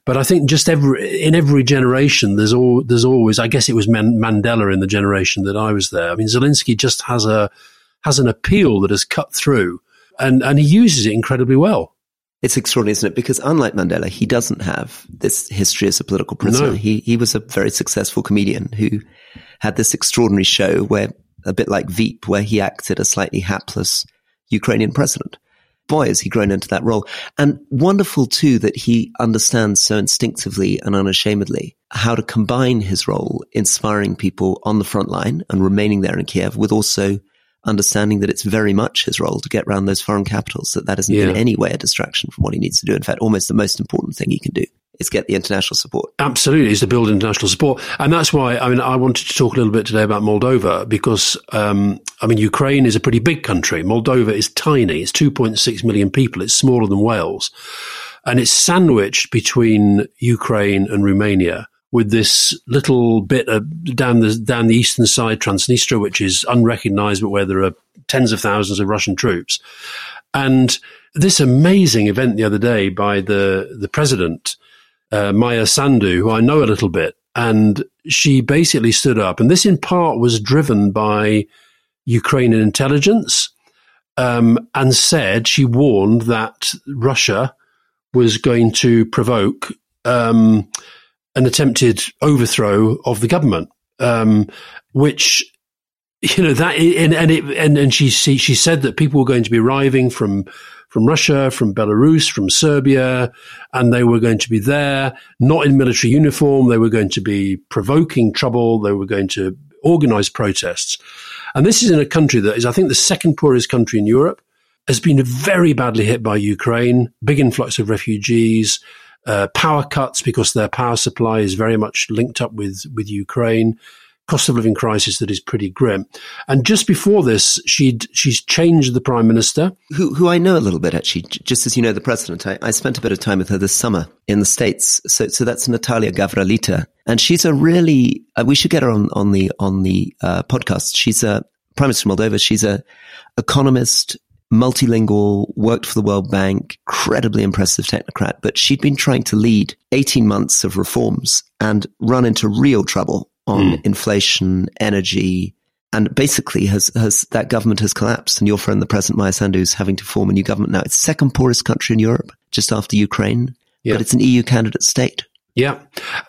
But I think just every in every generation, there's all there's always. I guess it was Man- Mandela in the generation that I was there. I mean, Zelensky just has a has an appeal that has cut through, and and he uses it incredibly well. It's extraordinary, isn't it? Because unlike Mandela, he doesn't have this history as a political prisoner. No. He he was a very successful comedian who had this extraordinary show where, a bit like Veep, where he acted a slightly hapless Ukrainian president. Boy, has he grown into that role. And wonderful too that he understands so instinctively and unashamedly how to combine his role inspiring people on the front line and remaining there in Kiev with also understanding that it's very much his role to get around those foreign capitals, that that isn't in any way a distraction from what he needs to do. In fact, almost the most important thing he can do is get the international support. Absolutely, is to build international support, and that's why I mean I wanted to talk a little bit today about Moldova because um, I mean Ukraine is a pretty big country. Moldova is tiny; it's 2.6 million people. It's smaller than Wales, and it's sandwiched between Ukraine and Romania with this little bit down the down the eastern side, Transnistria, which is unrecognised, but where there are tens of thousands of Russian troops, and this amazing event the other day by the the president uh, Maia Sandu, who I know a little bit, and she basically stood up, and this in part was driven by Ukrainian intelligence, um, and said she warned that Russia was going to provoke um, an attempted overthrow of the government, um, which you know that and and it and, and she she she said that people were going to be arriving from from Russia, from Belarus, from Serbia, and they were going to be there, not in military uniform. They were going to be provoking trouble. They were going to organize protests. And this is in a country that is, I think, the second poorest country in Europe, has been very badly hit by Ukraine, big influx of refugees, uh, power cuts because their power supply is very much linked up with, with Ukraine cost of living crisis that is pretty grim. And just before this, she'd she's changed the prime minister. Who, who I know a little bit actually, just as you know the president. I, I spent a bit of time with her this summer in the States. So, so that's Natalia Gavrilita. And she's a really, uh, we should get her on, on the, on the, uh, podcast. She's a prime minister of Moldova. She's a economist, multilingual, worked for the World Bank, incredibly impressive technocrat, but she'd been trying to lead 18 months of reforms and run into real trouble on inflation, energy, and basically has, has that government has collapsed. And your friend, the President Maia Sandu, is having to form a new government now. It's the second poorest country in Europe, just after Ukraine, Yeah. but it's an EU candidate state. Yeah,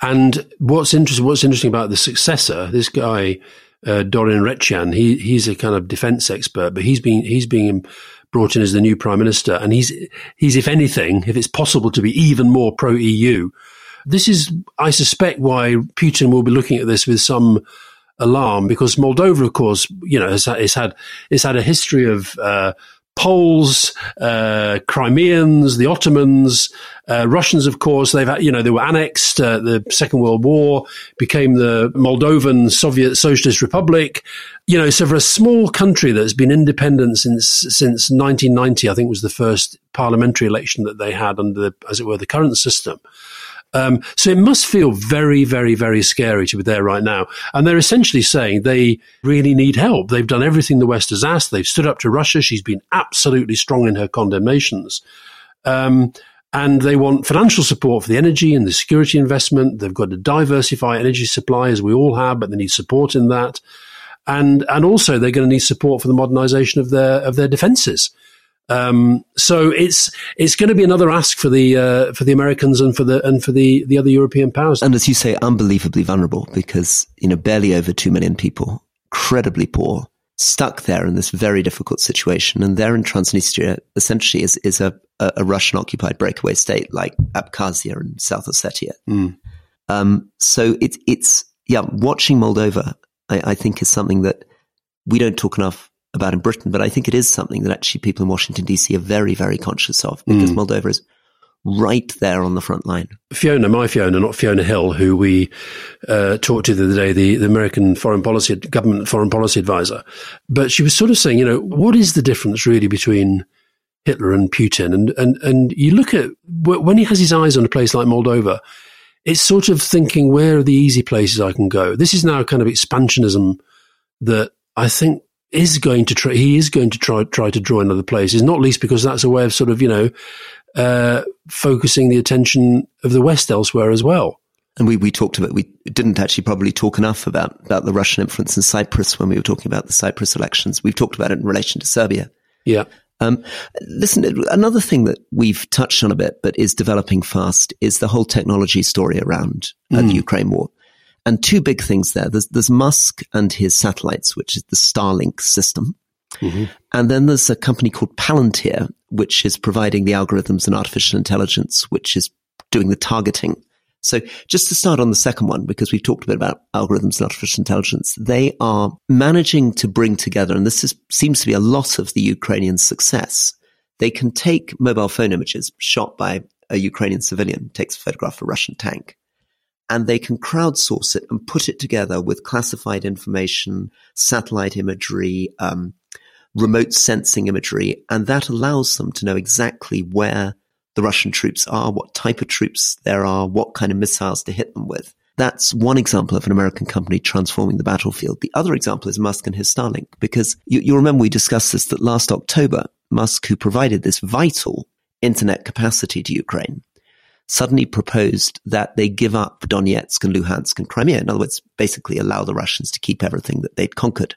and what's interesting what's interesting about the successor, this guy uh, Dorin Recean, he he's a kind of defence expert, but he's being he's being brought in as the new prime minister, and he's he's if anything, if it's possible to be even more pro EU. This is, I suspect, why Putin will be looking at this with some alarm because Moldova, of course, you know, has, has had it's had a history of uh, Poles, uh, Crimeans, the Ottomans, uh, Russians. Of course, they've had, you know they were annexed. Uh, the Second World War became the Moldovan Soviet Socialist Republic. You know, so for a small country that's been independent since since 1990, I think was the first parliamentary election that they had under, the, as it were, the current system. Um, so it must feel very, very, very scary to be there right now. And they're essentially saying they really need help. They've done everything the West has asked. They've stood up to Russia. She's been absolutely strong in her condemnations. Um, and they want financial support for the energy and the security investment. They've got to diversify energy supply as we all have, but they need support in that. And, and also they're going to need support for the modernization of their, of their defenses. Um, so it's it's going to be another ask for the uh, for the Americans and for the and for the the other European powers. And as you say, unbelievably vulnerable because, you know, barely over 2 million people, incredibly poor, stuck there in this very difficult situation. And there in Transnistria essentially is, is a, a, a Russian occupied breakaway state like Abkhazia and South Ossetia. Um, so it's, it's, yeah, watching Moldova, I, I think is something that we don't talk enough about in Britain, but I think it is something that actually people in Washington DC are very, very conscious of because Moldova is right there on the front line. Fiona, my Fiona, not Fiona Hill, who we uh, talked to the other day, the, the American foreign policy, government foreign policy advisor. But she was sort of saying, you know, what is the difference really between Hitler and Putin? And, and, and you look at when he has his eyes on a place like Moldova, it's sort of thinking, where are the easy places I can go? This is now kind of expansionism that I think is going to try, he is going to try, try to draw in other places, not least because that's a way of sort of, you know, uh, focusing the attention of the West elsewhere as well. And we, we talked about, we didn't actually probably talk enough about, about the Russian influence in Cyprus when we were talking about the Cyprus elections. We've talked about it in relation to Serbia. Yeah. Um, listen, another thing that we've touched on a bit, but is developing fast, is the whole technology story around uh, mm. the Ukraine war. And two big things there. There's, there's Musk and his satellites, which is the Starlink system. Mm-hmm. And then there's a company called Palantir, which is providing the algorithms and artificial intelligence, which is doing the targeting. So just to start on the second one, because we've talked a bit about algorithms and artificial intelligence, they are managing to bring together, and this is, seems to be a lot of the Ukrainian success. They can take mobile phone images shot by a Ukrainian civilian, takes a photograph of a Russian tank, and they can crowdsource it and put it together with classified information, satellite imagery, um, remote sensing imagery, and that allows them to know exactly where the Russian troops are, what type of troops there are, what kind of missiles to hit them with. That's one example of an American company transforming the battlefield. The other example is Musk and his Starlink, because you, you remember we discussed this that last October, Musk, who provided this vital internet capacity to Ukraine, suddenly proposed that they give up Donetsk and Luhansk and Crimea. In other words, basically allow the Russians to keep everything that they'd conquered.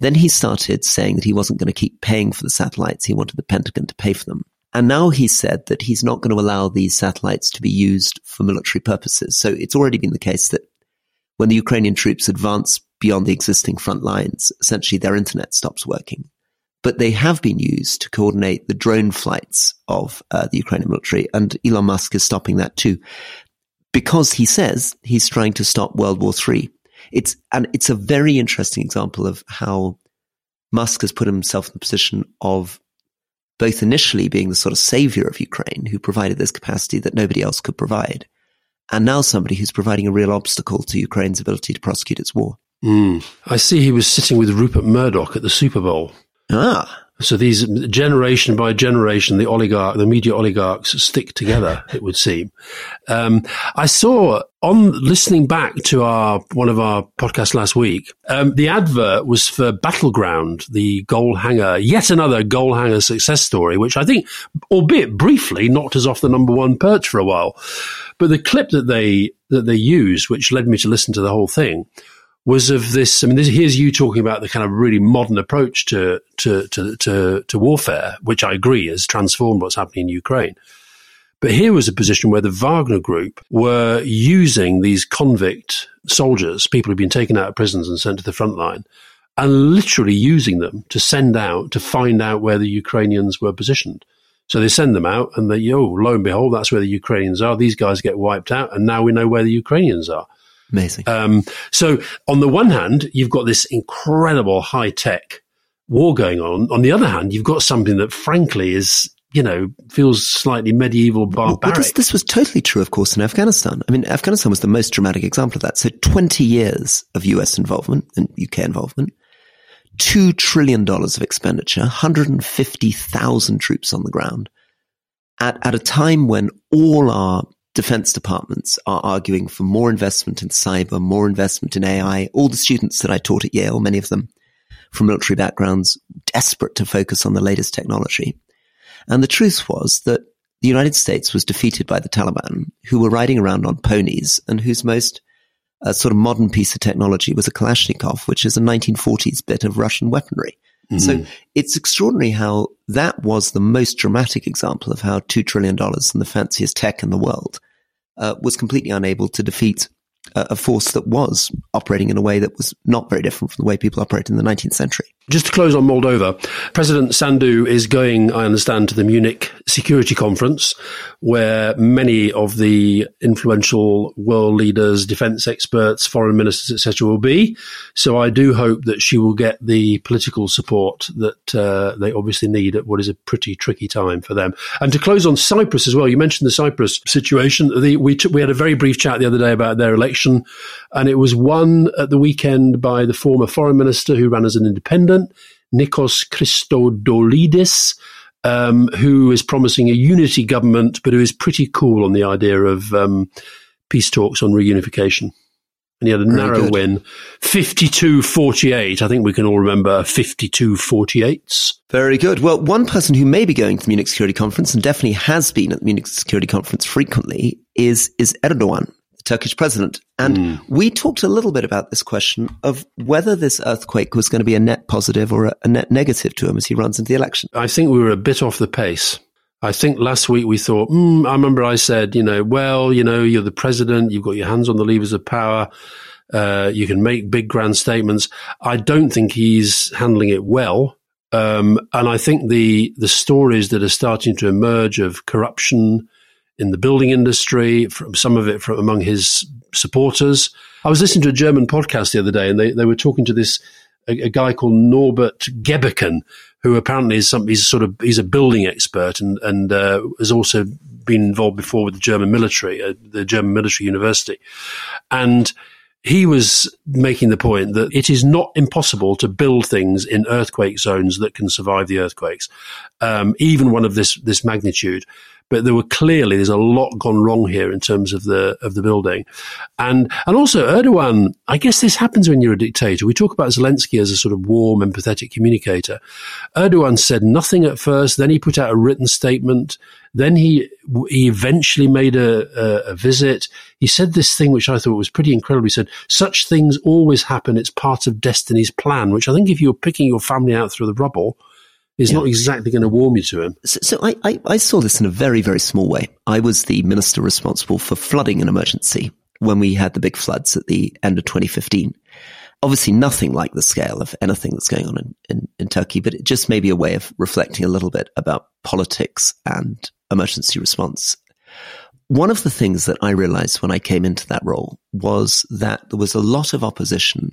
Then he started saying that he wasn't going to keep paying for the satellites. He wanted the Pentagon to pay for them. And now he said that he's not going to allow these satellites to be used for military purposes. So it's already been the case that when the Ukrainian troops advance beyond the existing front lines, essentially their internet stops working. But they have been used to coordinate the drone flights of uh, the Ukrainian military, and Elon Musk is stopping that too, because he says he's trying to stop World War III. It's and it's a very interesting example of how Musk has put himself in the position of both initially being the sort of savior of Ukraine, who provided this capacity that nobody else could provide, and now somebody who's providing a real obstacle to Ukraine's ability to prosecute its war. Mm. I see he was sitting with Rupert Murdoch at the Super Bowl. Ah. So these generation by generation, the oligarch, the media oligarchs stick together. It would seem. Um, I saw on listening back to our one of our podcasts last week. Um, the advert was for Battleground, the Goalhanger, yet another Goalhanger success story, which I think, albeit briefly, knocked us off the number one perch for a while. But the clip that they that they used, which led me to listen to the whole thing, was of this. I mean, this, here's you talking about the kind of really modern approach to, to, to, to, to warfare, which I agree has transformed what's happening in Ukraine. But here was a position where the Wagner group were using these convict soldiers, people who'd been taken out of prisons and sent to the front line, and literally using them to send out to find out where the Ukrainians were positioned. So they send them out, and they, oh, lo and behold, that's where the Ukrainians are. These guys get wiped out, and now we know where the Ukrainians are. Amazing. Um, so on the one hand, you've got this incredible high tech war going on. On the other hand, you've got something that frankly is, you know, feels slightly medieval barbaric. Well, this, this was totally true, of course, in Afghanistan. I mean, Afghanistan was the most dramatic example of that. So 20 years of US involvement and UK involvement, $2 trillion of expenditure, 150,000 troops on the ground at, at a time when all our defense departments are arguing for more investment in cyber, more investment in AI. All the students that I taught at Yale, many of them from military backgrounds, desperate to focus on the latest technology. And the truth was that the United States was defeated by the Taliban, who were riding around on ponies and whose most uh, sort of modern piece of technology was a Kalashnikov, which is a 1940s bit of Russian weaponry. Mm-hmm. So it's extraordinary how that was the most dramatic example of how $2 trillion and the fanciest tech in the world uh, was completely unable to defeat a, force that was operating in a way that was not very different from the way people operated in the 19th century. Just to close on Moldova, President Sandu is going, I understand, to the Munich Security Conference, where many of the influential world leaders, defense experts, foreign ministers, etc., will be. So I do hope that she will get the political support that uh, they obviously need at what is a pretty tricky time for them. And to close on Cyprus as well, you mentioned the Cyprus situation. The, we t- we had a very brief chat the other day about their election, and it was won at the weekend by the former foreign minister who ran as an independent Nikos Christodoulidis, um, who is promising a unity government, but who is pretty cool on the idea of um, peace talks on reunification. And he had a Very narrow good. win, 52-48. I think we can all remember 52-48s. Very good. Well, one person who may be going to the Munich Security Conference and definitely has been at the Munich Security Conference frequently is, is Erdogan. Turkish president. And mm. we talked a little bit about this question of whether this earthquake was going to be a net positive or a, a net negative to him as he runs into the election. I think we were a bit off the pace. I think last week we thought, mm, I remember I said, you know, well, you know, you're the president, you've got your hands on the levers of power, uh, you can make big grand statements. I don't think he's handling it well. Um, and I think the the stories that are starting to emerge of corruption, in the building industry, from some of it from among his supporters. I was listening to a German podcast the other day, and they, they were talking to this a, a guy called Norbert Gebbeken, who apparently is some he's sort of he's a building expert and and uh, has also been involved before with the German military, uh, the German military university, and he was making the point that it is not impossible to build things in earthquake zones that can survive the earthquakes, um, even one of this this magnitude but there were clearly there's a lot gone wrong here in terms of the of the building, and and also Erdogan. I guess this happens when you're a dictator. We talk about Zelensky as a sort of warm, empathetic communicator. Erdogan said nothing at first, then he put out a written statement. Then he he eventually made a, a, a visit. He said this thing which I thought was pretty incredible. He said, "Such things always happen. It's part of destiny's plan." Which I think, if you're picking your family out through the rubble, is yeah. not exactly going to warm you to him. So, so I, I, I, saw this in a very, very small way. I was the minister responsible for flooding an emergency when we had the big floods at the end of 2015. Obviously, nothing like the scale of anything that's going on in, in, in Turkey, but it just may be a way of reflecting a little bit about politics and emergency response. One of the things that I realized when I came into that role was that there was a lot of opposition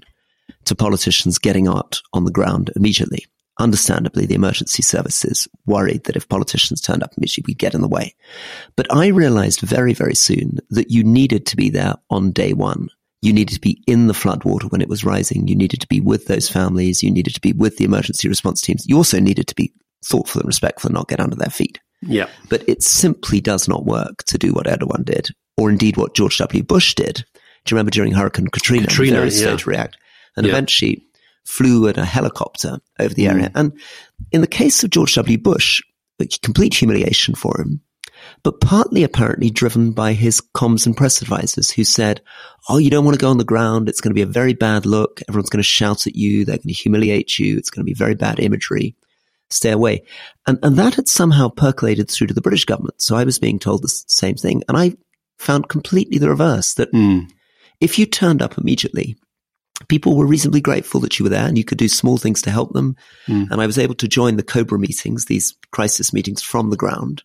to politicians getting out on the ground immediately understandably, the emergency services worried that if politicians turned up immediately, we'd get in the way. But I realized very, very soon that you needed to be there on day one. You needed to be in the floodwater when it was rising. You needed to be with those families. You needed to be with the emergency response teams. You also needed to be thoughtful and respectful and not get under their feet. Yeah. But it simply does not work to do what Erdogan did, or indeed what George W. Bush did. Do you remember during Hurricane Katrina? Katrina, very yeah. to react. And yeah. eventually flew in a helicopter over the area. Mm. And in the case of George W. Bush, complete humiliation for him, but partly apparently driven by his comms and press advisors who said, Oh, you don't want to go on the ground. It's going to be a very bad look. Everyone's going to shout at you. They're going to humiliate you. It's going to be very bad imagery. Stay away. And, and that had somehow percolated through to the British government. So I was being told the same thing. And I found completely the reverse that mm. if you turned up immediately, people were reasonably grateful that you were there and you could do small things to help them. Mm. And I was able to join the Cobra meetings, these crisis meetings from the ground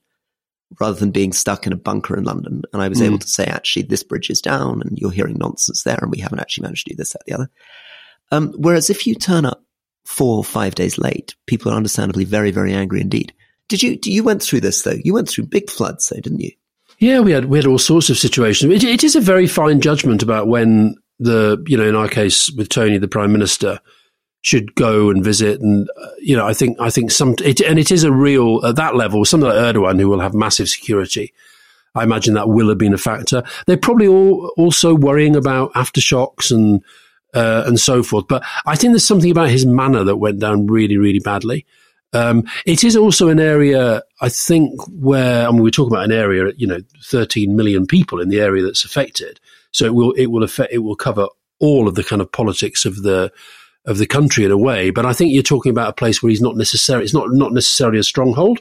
rather than being stuck in a bunker in London. And I was mm. able to say, actually, this bridge is down and you're hearing nonsense there and we haven't actually managed to do this, that, the other. Um, whereas if you turn up four or five days late, people are understandably very, very angry indeed. Did you, you went through this though? You went through big floods though, didn't you? Yeah, we had we had all sorts of situations. It, it is a very fine judgment about when the, you know, in our case with Tony, the prime minister, should go and visit. And, uh, you know, I think, I think some, it, and it is a real, at that level, something like Erdogan, who will have massive security. I imagine that will have been a factor. They're probably all also worrying about aftershocks and, uh, and so forth. But I think there's something about his manner that went down really, really badly. Um, it is also an area, I think, where, I mean, we're talking about an area, you know, 13 million people in the area that's affected. So it will it will affect it will cover all of the kind of politics of the of the country in a way. But I think you're talking about a place where he's not necessarily it's not not necessarily a stronghold.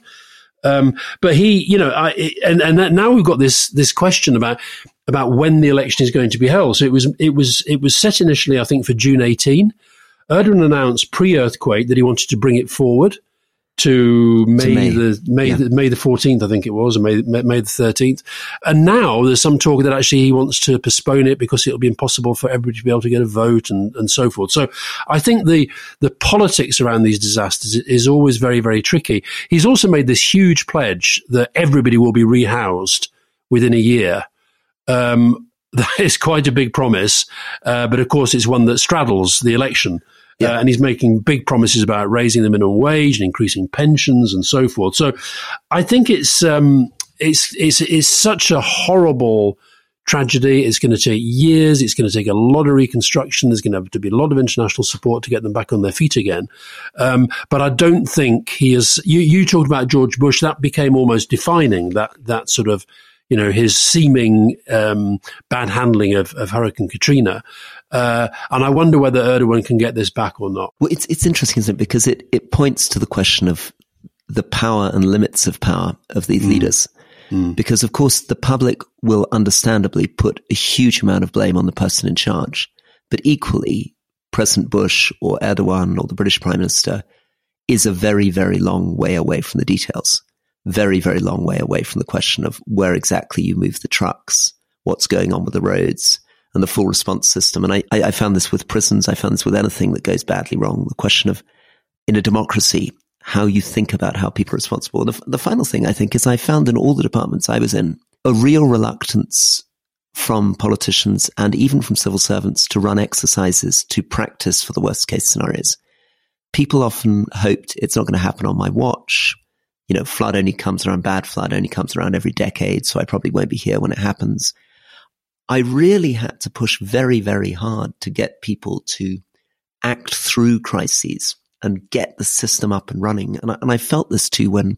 Um, but he, you know, I, and and now we've got this this question about about when the election is going to be held. So it was it was it was set initially, I think, for June 18. Erdogan announced pre-earthquake that he wanted to bring it forward to May, May. the May Yeah. the, May the fourteenth, I think it was, or May May the thirteenth. And now there's some talk that actually he wants to postpone it because it'll be impossible for everybody to be able to get a vote and, and so forth. So I think the the politics around these disasters is always very very tricky. He's also made this huge pledge that everybody will be rehoused within a year. Um, that is quite a big promise, uh, but of course it's one that straddles the election. Uh, and he's making big promises about raising the minimum wage and increasing pensions and so forth. So, I think it's um, it's it's it's such a horrible tragedy. It's going to take years. It's going to take a lot of reconstruction. There's going to have to be a lot of international support to get them back on their feet again. Um, but I don't think he is. You you talked about George Bush. That became almost defining that that sort of you know his seeming um, bad handling of, of Hurricane Katrina. Uh, and I wonder whether Erdogan can get this back or not. Well, it's it's interesting, isn't it? Because it it points to the question of the power and limits of power of these leaders. Because of course the public will understandably put a huge amount of blame on the person in charge, but equally President Bush or Erdogan or the British Prime Minister is a very very long way away from the details. Very very long way away from the question of where exactly you move the trucks, what's going on with the roads and the full response system. And I, I, I found this with prisons. I found this with anything that goes badly wrong. The question of in a democracy, how you think about how people are responsible. And the, the final thing I think is I found in all the departments I was in a real reluctance from politicians and even from civil servants to run exercises to practice for the worst case scenarios. People often hoped it's not going to happen on my watch. You know, flood only comes around, bad flood only comes around every decade, so I probably won't be here when it happens. I really had to push very, very hard to get people to act through crises and get the system up and running. And I, and I felt this too when,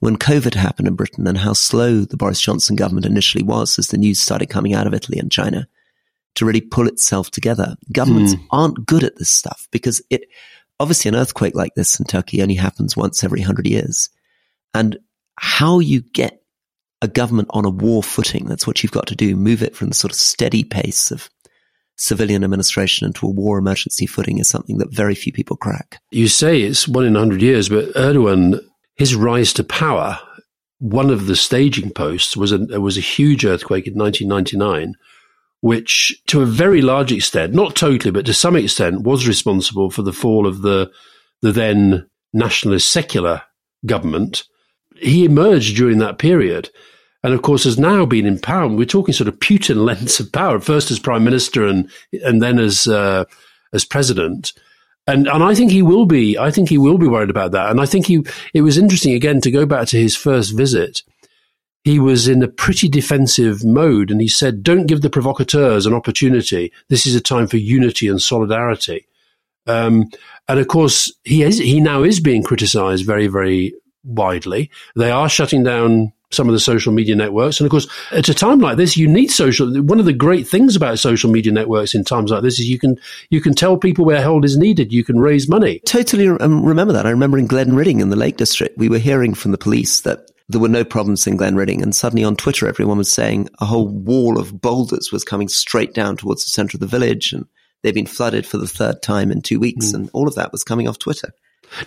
when COVID happened in Britain and how slow the Boris Johnson government initially was as the news started coming out of Italy and China to really pull itself together. Governments hmm. aren't good at this stuff because it, obviously an earthquake like this in Turkey only happens once every hundred years. And how you get a government on a war footing. That's what you've got to do. Move it from the sort of steady pace of civilian administration into a war emergency footing is something that very few people crack. You say it's one in a hundred years, but Erdogan, his rise to power, one of the staging posts was a was a huge earthquake in 1999, which to a very large extent, not totally, but to some extent, was responsible for the fall of the the then nationalist secular government. He emerged during that period. And of course, has now been in power. We're talking sort of Putin lengths of power, first as prime minister and and then as uh, as president. And and I think he will be. I think he will be worried about that. And I think he. It was interesting again to go back to his first visit. He was in a pretty defensive mode, and he said, "Don't give the provocateurs an opportunity. This is a time for unity and solidarity." Um, and of course, he is. He now is being criticised very, very widely. They are shutting down some of the social media networks. And of course, at a time like this, you need social. One of the great things about social media networks in times like this is you can you can tell people where help is needed. You can raise money. Totally um, remember that. I remember in Glenridding in the Lake District, we were hearing from the police that there were no problems in Glenridding. And suddenly on Twitter, everyone was saying a whole wall of boulders was coming straight down towards the center of the village. And they've been flooded for the third time in two weeks. And all of that was coming off Twitter.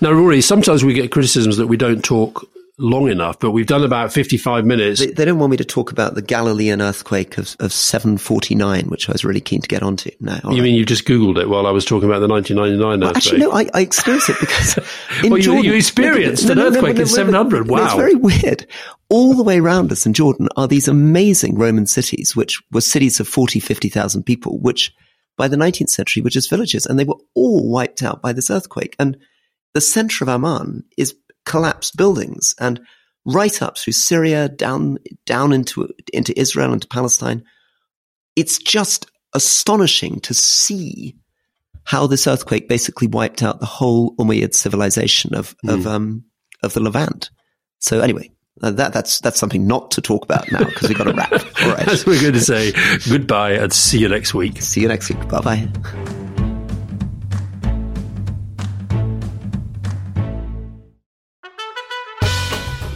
Now, Rory, sometimes we get criticisms that we don't talk long enough, but we've done about 55 minutes. They, they don't want me to talk about the Galilean earthquake of, of 749, which I was really keen to get onto. No, You right. mean you just Googled it while I was talking about the 1999 Well, earthquake? Actually, no, I, I experienced it because in Well, you- Jordan, you experienced No, an no, no, earthquake no, in no, no, 700. no, It's very weird. All the way around us in Jordan are these amazing Roman cities, which were cities of 40, 50,000 people, which by the 19th century were just villages, and they were all wiped out by this earthquake. And the center of Amman is collapsed buildings, and right up through Syria, down down into into Israel, into Palestine. It's just astonishing to see how this earthquake basically wiped out the whole Umayyad civilization of of um of the Levant. So anyway, uh, that that's that's something not to talk about now because we've got to wrap. All right. We're going to say goodbye and see you next week. See you next week. Bye bye.